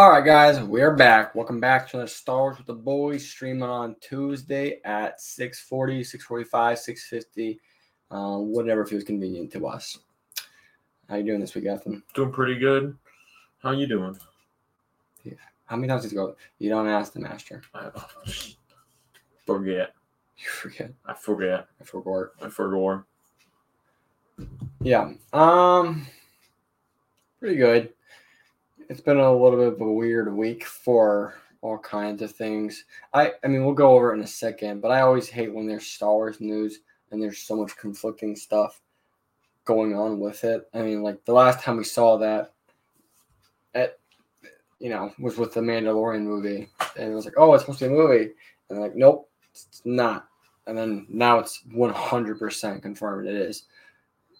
All right, guys, we're back. Welcome back to the Star Wars with the Boys streaming on Tuesday at 640, 645, 650, uh, whatever feels convenient to us. How you doing this week, Ethan? Doing pretty good. How you doing? Yeah. How many times did you go? You don't ask the master. I forget. You forget. I forget. I forgot. I forgot. Yeah. Um. Pretty good. It's been a little bit of a weird week for all kinds of things. I I mean we'll go over it in a second, but I always hate when there's Star Wars news and there's so much conflicting stuff going on with it. I mean, like the last time we saw that at you know, was with the Mandalorian movie. And it was like, oh, it's supposed to be a movie. And like, nope, it's not. And then now it's 100% confirmed it is.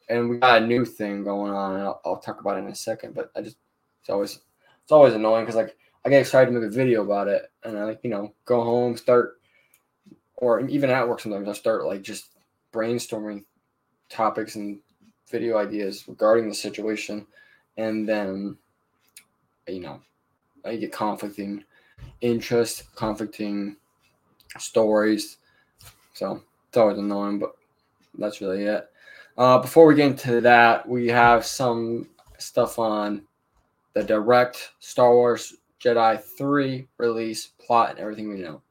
And we got a new thing going on, and I'll, I'll talk about it in a second. But I just, it's always, it's always annoying because like I get excited to make a video about it, and I like, you know, go home, start, or even at work sometimes I start like just brainstorming topics and video ideas regarding the situation, and then, you know, I get conflicting interest, conflicting stories. So it's always annoying, but that's really it. Uh, before we get into that, we have some stuff on the direct Star Wars Jedi 3 release plot and everything we know.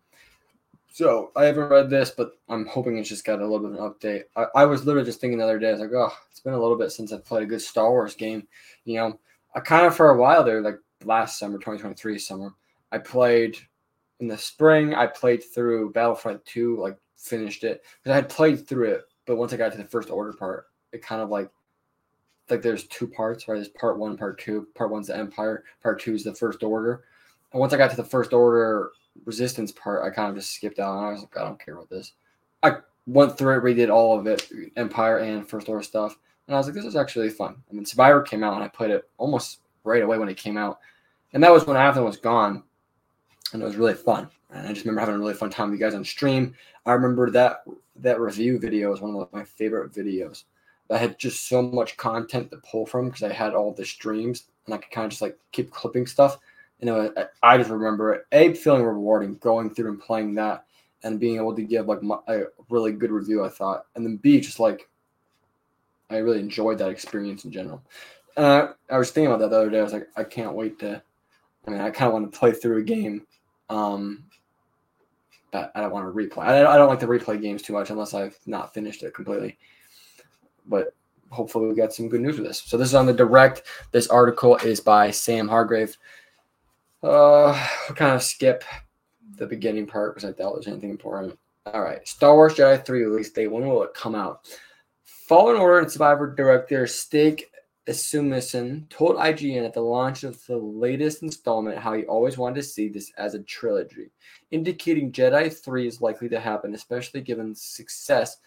So I haven't read this, but I'm hoping it's just got a little bit of an update. I, I was literally just thinking the other day, I was like, oh, it's been a little bit since I've played a good Star Wars game. You know, I kind of for a while there, like last summer, 2023 summer, I played in the spring. I played through Battlefront 2, like finished it because I had played through it, but once I got to the first order part, it kind of like like there's two parts, right? There's part one, part two. Part one's the Empire, part two is the First Order. And once I got to the First Order Resistance part, I kind of just skipped out. I was like, I don't care about this. I went through it, redid all of it, Empire and First Order stuff, and I was like, this is actually fun. I mean, Survivor came out, and I played it almost right away when it came out, and that was when Ethan was gone, and it was really fun. And I just remember having a really fun time with you guys on stream. I remember that that review video was one of my favorite videos. I had just so much content to pull from because I had all the streams and I could kind of just like keep clipping stuff. You know, I, just remember a feeling rewarding going through and playing that and being able to give like my, a really good review. I thought, and then b just like I really enjoyed that experience in general. And I, I was thinking about that the other day. I was like, I can't wait to. I mean, I kind of want to play through a game, um, but I don't want to replay. I, I don't like to replay games too much unless I've not finished it completely but hopefully we get some good news with this. So this is on the direct. This article is by Sam Hargrave. Uh, we'll kind of skip the beginning part because I doubt there's anything important. All right, Star Wars Jedi 3 release date. When will it come out? Fallen Order and Survivor director Stig Asmussen told IGN at the launch of the latest installment how he always wanted to see this as a trilogy, indicating Jedi 3 is likely to happen, especially given success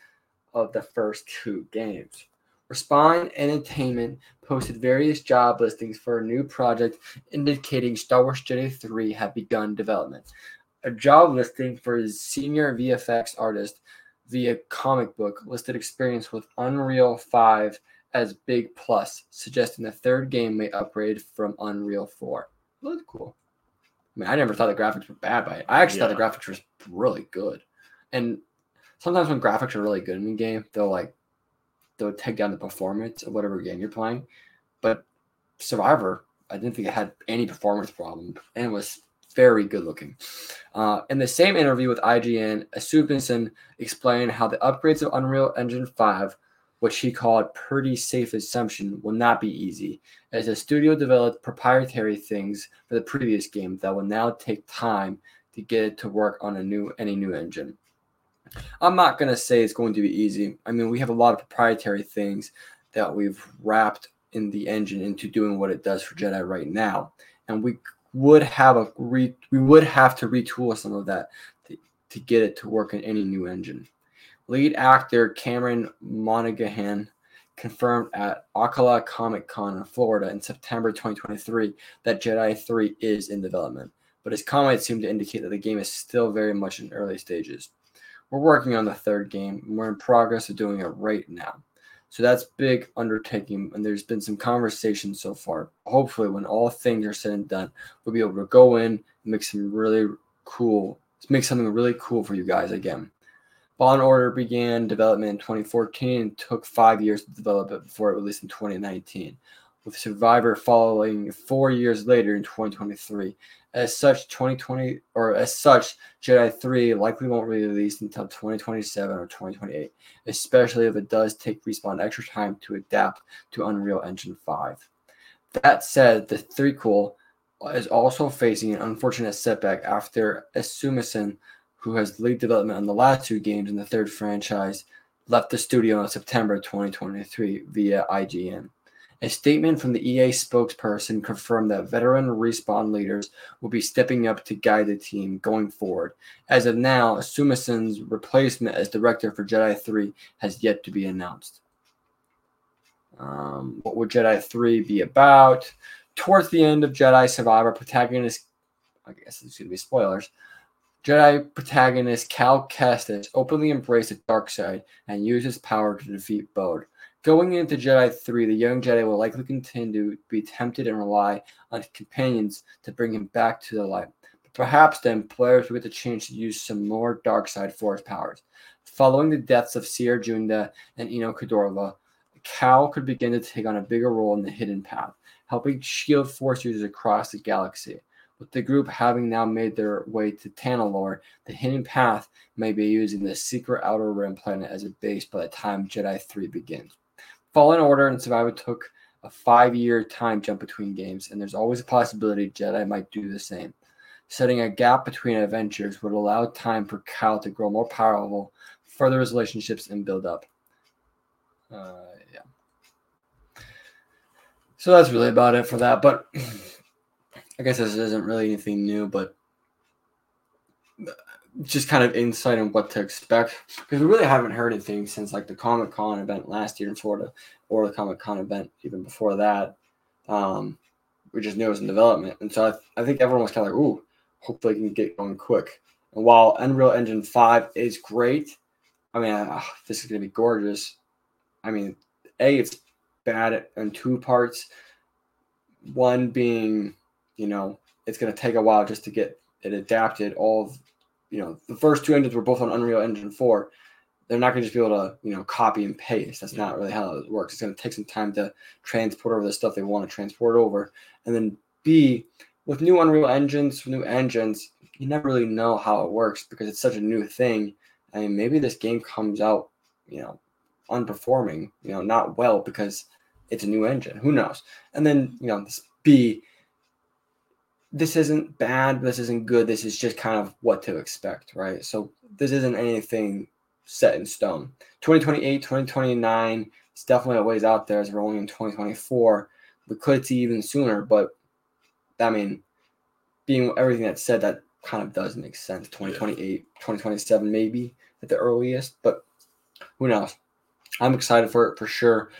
of the first two games. Respawn Entertainment posted various job listings for a new project indicating Star Wars Jedi 3 had begun development. A job listing for a senior VFX artist via comic book listed experience with Unreal 5 as big plus, suggesting the third game may upgrade from Unreal 4. That's cool. I mean, I never thought the graphics were bad by it. I actually Yeah. thought the graphics were really good. And sometimes when graphics are really good in a game, they'll like they'll take down the performance of whatever game you're playing. But Survivor, I didn't think it had any performance problem, and it was very good looking. Uh, in the same interview with IGN, Asmussen explained how the upgrades of Unreal Engine 5, which he called pretty safe assumption, will not be easy, as the studio developed proprietary things for the previous game that will now take time to get it to work on a new any new engine. I'm not going to say it's going to be easy. I mean, we have a lot of proprietary things that we've wrapped in the engine into doing what it does for Jedi right now. And we would have a re, we would have to retool some of that to, to get it to work in any new engine. Lead actor Cameron Monaghan confirmed at Ocala Comic Con in Florida in September 2023 that Jedi 3 is in development, but his comments seem to indicate that the game is still very much in early stages. We're working on the third game, and we're in progress of doing it right now. So that's big undertaking, and there's been some conversation so far. Hopefully, when all things are said and done, we'll be able to go in and make some really cool, make something really cool for you guys again. Fallen Order began development in 2014 and took five years to develop it before it released in 2019, with Survivor following four years later in 2023. As such, 2020 or as such, Jedi 3 likely won't be released until 2027 or 2028, especially if it does take Respawn extra time to adapt to Unreal Engine 5. That said, the threequel is also facing an unfortunate setback after Asmussen, who has lead development on the last two games in the third franchise, left the studio in September 2023 via IGN. A statement from the EA spokesperson confirmed that veteran respawn leaders will be stepping up to guide the team going forward. As of now, Asmussen's replacement as director for Jedi 3 has yet to be announced. Um, what would Jedi 3 be about? Towards the end of Jedi Survivor, protagonist, I guess it's going to be spoilers, Jedi protagonist Cal Kestis openly embraced the dark side and used his power to defeat Bode. Going into Jedi 3, the young Jedi will likely continue to be tempted and rely on his companions to bring him back to the light. But perhaps then players will get the chance to use some more dark side force powers. Following the deaths of Cere Junda and Eno Cordova, Cal could begin to take on a bigger role in the hidden path, helping shield force users across the galaxy. With the group having now made their way to Tanalorr, the hidden path may be using the secret outer rim planet as a base by the time Jedi 3 begins. Fallen Order and Survivor took a five year time jump between games, and there's always a possibility Jedi might do the same. Setting a gap between adventures would allow time for Cal to grow more powerful, further his relationships, and build up. Uh, yeah. So that's really about it for that. But I guess this isn't really anything new, but just kind of insight on what to expect because we really haven't heard anything since like the Comic Con event last year in Florida or the Comic Con event even before that. Um, we just knew it was in development, and so I, I think everyone was kind of like, "Ooh, hopefully, can get going quick." And while Unreal Engine Five is great, I mean, uh, this is going to be gorgeous. I mean, a it's bad in two parts. One being, you know, it's going to take a while just to get it adapted. All of you know, the first two engines were both on Unreal Engine 4. They're not going to just be able to, you know, copy and paste. That's not really how it works. It's going to take some time to transport over the stuff they want to transport over. And then B, with new Unreal engines, new engines, you never really know how it works because it's such a new thing. I mean, maybe this game comes out, you know, unperforming, you know, not well because it's a new engine. Who knows? And then, you know, this B, this isn't bad, this isn't good. This is just kind of what to expect, right? So this isn't anything set in stone. 2028, 2029, it's definitely a ways out there as we're only in 2024. We could see even sooner, but I mean, being everything that's said, that kind of does make sense. 2028, yeah. 2027, maybe at the earliest, but who knows? I'm excited for it for sure.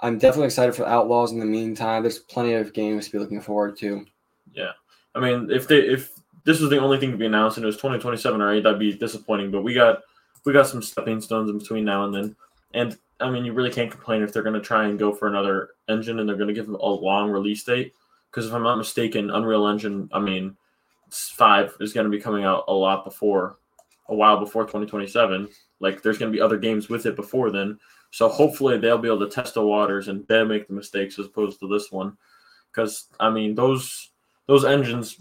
I'm definitely excited for Outlaws in the meantime. There's plenty of games to be looking forward to. Yeah. I mean, if they if this was the only thing to be announced and it was 2027 or 8, that'd be disappointing. But we got we got some stepping stones in between now and then. And I mean, you really can't complain if they're going to try and go for another engine and they're going to give them a long release date. Because if I'm not mistaken, Unreal Engine, I mean, five is going to be coming out a lot before, a while before 2027. Like, there's going to be other games with it before then. So hopefully they'll be able to test the waters and they'll make the mistakes as opposed to this one. Because I mean, those those engines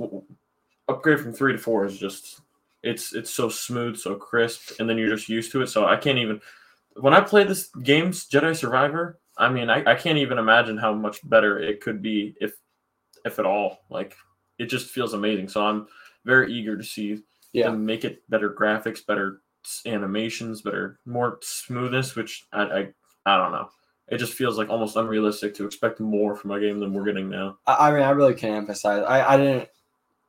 upgrade from three to four is just it's it's so smooth, so crisp, and then you're just used to it. So I can't even when I play this game's Jedi Survivor, I mean I, I can't even imagine how much better it could be if if at all. Like it just feels amazing. So I'm very eager to see yeah. them make it better graphics, better animations, better more smoothness, which I, I I don't know it just feels like almost unrealistic to expect more from a game than we're getting now. I, I mean, I really can't emphasize. I, I didn't.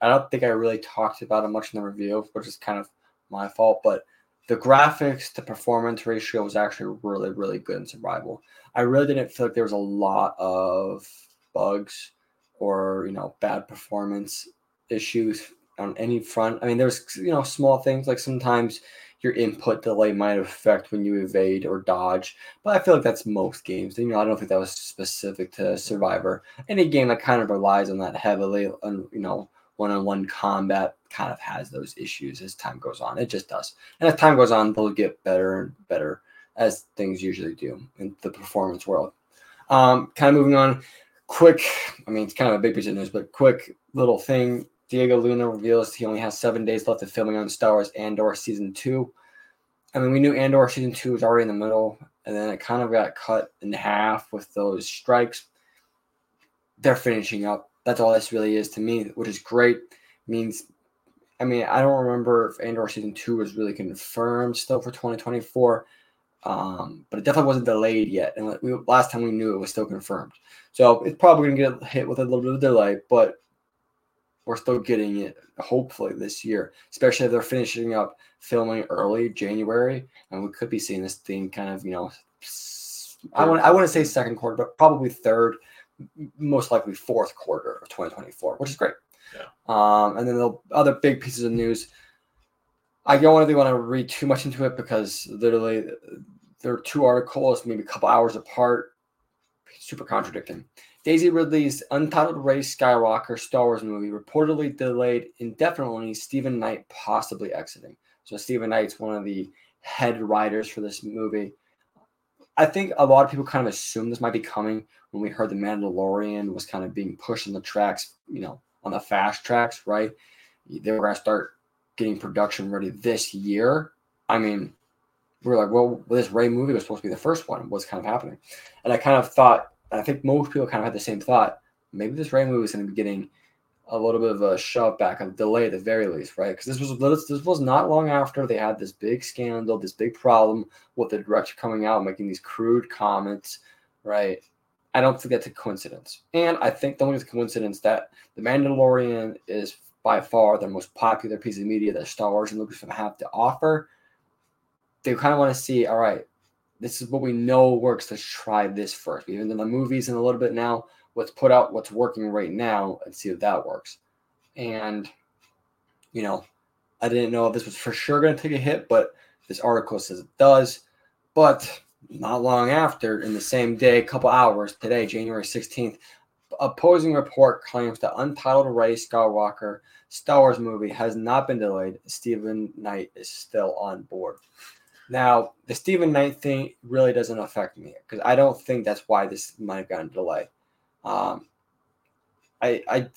I don't think I really talked about it much in the review, which is kind of my fault. But the graphics to performance ratio was actually really, really good in Survivor. I really didn't feel like there was a lot of bugs or you know bad performance issues on any front. I mean, there's you know small things like sometimes your input delay might affect when you evade or dodge. But I feel like that's most games. You know, I don't think that was specific to Survivor. Any game that kind of relies on that heavily, on you know, one-on-one combat kind of has those issues as time goes on. It just does. And as time goes on, they'll get better and better as things usually do in the performance world. Um, kind of moving on, quick. I mean, it's kind of a big piece of news, but quick little thing. Diego Luna reveals he only has seven days left of filming on Star Wars Andor season two. I mean, we knew Andor season two was already in the middle, and then it kind of got cut in half with those strikes. They're finishing up. That's all this really is to me, which is great. Means, I mean, I don't remember if Andor season two was really confirmed still for 2024, um, but it definitely wasn't delayed yet. And we, last time we knew it was still confirmed. So it's probably going to get hit with a little bit of delay, but we're still getting it hopefully this year, especially if they're finishing up filming early January, and we could be seeing this thing kind of you know, I want I want to say second quarter, but probably third, most likely fourth quarter of 2024, which is great. Yeah. Um, and then the other big pieces of news. I don't really want to read too much into it because literally there are two articles, maybe a couple hours apart, super contradicting. Daisy Ridley's untitled Rey Skywalker Star Wars movie reportedly delayed indefinitely, Steven Knight possibly exiting. So Steven Knight's one of the head writers for this movie. I think a lot of people kind of assumed this might be coming when we heard the Mandalorian was kind of being pushed on the tracks, you know, on the fast tracks, right? They were going to start getting production ready this year. I mean, we were like, well, this Rey movie was supposed to be the first one. What's kind of happening? And I kind of thought I think most people kind of had the same thought. Maybe this Rey movie is going to be getting a little bit of a shove back, a delay at the very least, right? Because this was this was not long after they had this big scandal, this big problem with the director coming out making these crude comments, right? I don't think that's a coincidence, and I think the only coincidence that the Mandalorian is by far the most popular piece of media that Star Wars and Lucasfilm have to offer. They kind of want to see, all right, this is what we know works. Let's try this first. Even in the movies in a little bit now, let's put out what's working right now and see if that works. And, you know, I didn't know if this was for sure going to take a hit, but this article says it does. But not long after, in the same day, a couple hours, today, January 16th, opposing report claims the untitled Rey Skywalker Star Wars movie has not been delayed. Steven Knight is still on board. Now, the Steven Knight thing really doesn't affect me because I don't think that's why this might have gotten delayed. Um, I, I,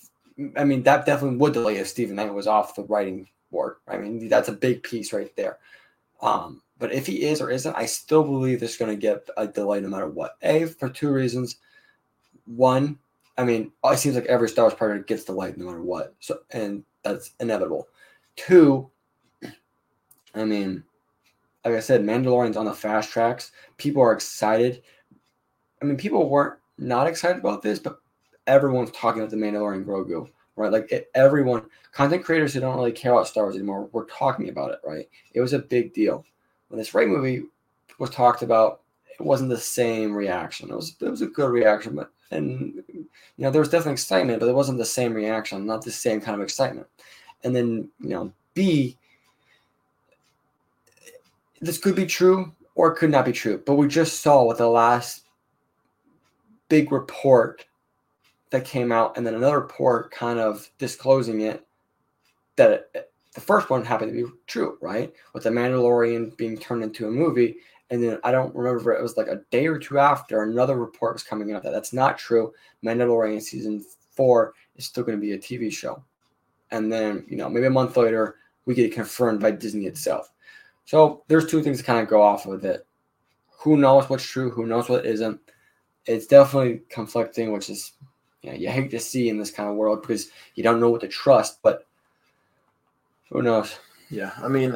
I mean, that definitely would delay if Steven Knight was off the writing board. I mean, that's a big piece right there. Um, but if he is or isn't, I still believe there's going to get a delay no matter what. A, for two reasons. One, I mean, it seems like every Star Wars project gets delayed no matter what. So, and that's inevitable. Two, I mean, like I said, Mandalorian's on the fast tracks. People are excited. I mean, people weren't not excited about this, but everyone's talking about the Mandalorian Grogu, right? Like it, everyone, content creators who don't really care about Star Wars anymore, were talking about it, right? It was a big deal. When this Rey movie was talked about, it wasn't the same reaction. It was it was a good reaction, but and you know there was definitely excitement, but it wasn't the same reaction, not the same kind of excitement. And then you know, B, this could be true or it could not be true. But we just saw with the last big report that came out, and then another report kind of disclosing it that it, the first one happened to be true, right? With the Mandalorian being turned into a movie. And then I don't remember it was like a day or two after another report was coming out that that's not true. Mandalorian season four is still going to be a TV show. And then, you know, maybe a month later, we get it confirmed by Disney itself. So there's two things to kind of go off of it. Who knows what's true? Who knows what isn't? It's definitely conflicting, which is you, know, you hate to see in this kind of world because you don't know what to trust. But who knows? Yeah, I mean,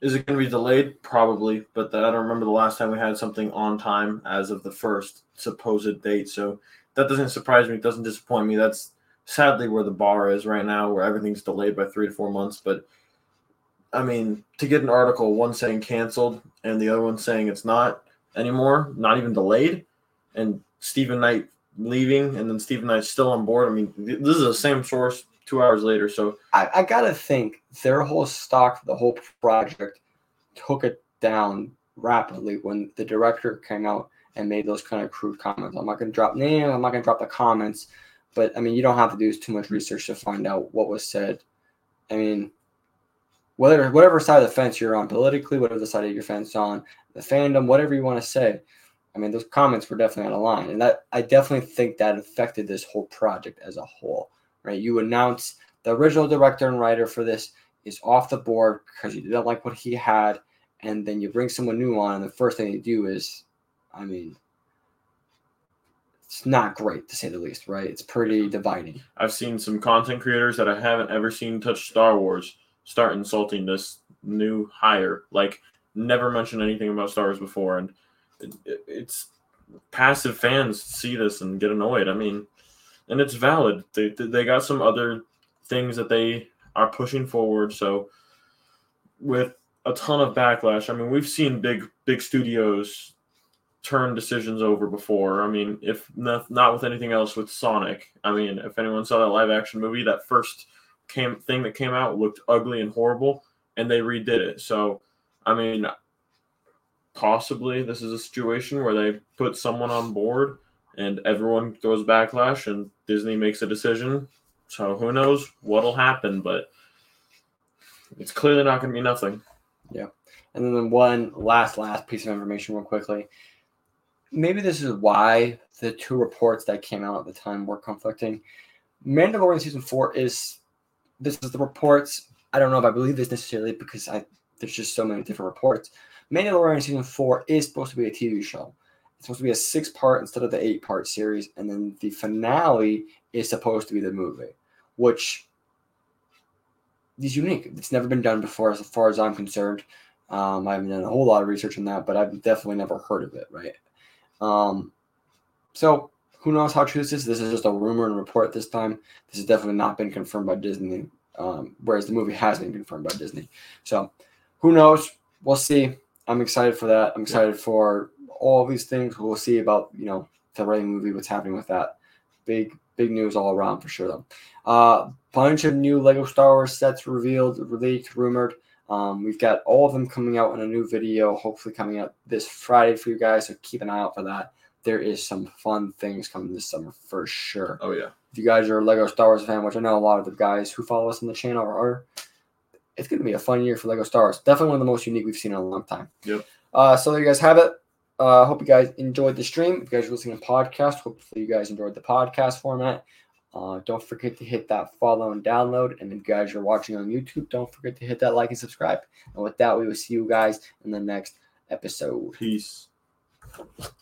is it going to be delayed? Probably, but I don't remember the last time we had something on time as of the first supposed date. So that doesn't surprise me. It doesn't disappoint me. That's sadly where the bar is right now, where everything's delayed by three to four months. But I mean, to get an article, one saying canceled and the other one saying it's not anymore, not even delayed, and Steven Knight leaving, and then Steven Knight still on board. I mean, this is the same source two hours later. So I, I gotta think their whole stock, the whole project, took it down rapidly when the director came out and made those kind of crude comments. I'm not gonna drop name. I'm not gonna drop the comments, but I mean, you don't have to do too much research to find out what was said. I mean, whether whatever side of the fence you're on politically, whatever side of your fence on, the fandom, whatever you want to say. I mean, those comments were definitely out of line, and that I definitely think that affected this whole project as a whole. Right? You announce the original director and writer for this is off the board because you didn't like what he had, and then you bring someone new on, and the first thing you do is, I mean, it's not great to say the least, right? It's pretty dividing. I've seen some content creators that I haven't ever seen touch Star Wars start insulting this new hire. Like, never mentioned anything about Star Wars before, and it, it, it's passive fans see this and get annoyed. I mean, and it's valid. They they got some other things that they are pushing forward. So with a ton of backlash, I mean, we've seen big big studios turn decisions over before. I mean, if not, not with anything else, with Sonic. I mean, if anyone saw that live action movie, that first came thing that came out looked ugly and horrible, and they redid it. So, I mean, possibly this is a situation where they put someone on board and everyone throws backlash and Disney makes a decision. So who knows what'll happen, but it's clearly not going to be nothing. Yeah. And then one last last piece of information real quickly. Maybe this is why the two reports that came out at the time were conflicting. Mandalorian season 4 is this is the reports. I don't know if I believe this necessarily because I there's just so many different reports. Mandalorian season four is supposed to be a TV show. It's supposed to be a six part instead of the eight part series, and then the finale is supposed to be the movie, which is unique. It's never been done before, as far as I'm concerned. Um, I haven't done a whole lot of research on that, but I've definitely never heard of it, right? Um, so who knows how true this is? This is just a rumor and report this time. This has definitely not been confirmed by Disney, um, whereas the movie has been confirmed by Disney. So who knows? We'll see. I'm excited for that. I'm excited yeah. for all these things. We'll see about you know the Rey movie, what's happening with that. Big big news all around for sure though. Uh, bunch of new Lego Star Wars sets revealed, leaked, rumored. Um, we've got all of them coming out in a new video, hopefully coming out this Friday for you guys. So keep an eye out for that. There is some fun things coming this summer for sure. Oh yeah. If you guys are a Lego Star Wars fan, which I know a lot of the guys who follow us on the channel are, it's going to be a fun year for Lego Star Wars. Definitely one of the most unique we've seen in a long time. Yep. Uh, so there you guys have it. I uh, hope you guys enjoyed the stream. If you guys are listening to podcast, hopefully you guys enjoyed the podcast format. Uh, don't forget to hit that follow and download. And if you guys are watching on YouTube, don't forget to hit that like and subscribe. And with that, we will see you guys in the next episode. Peace.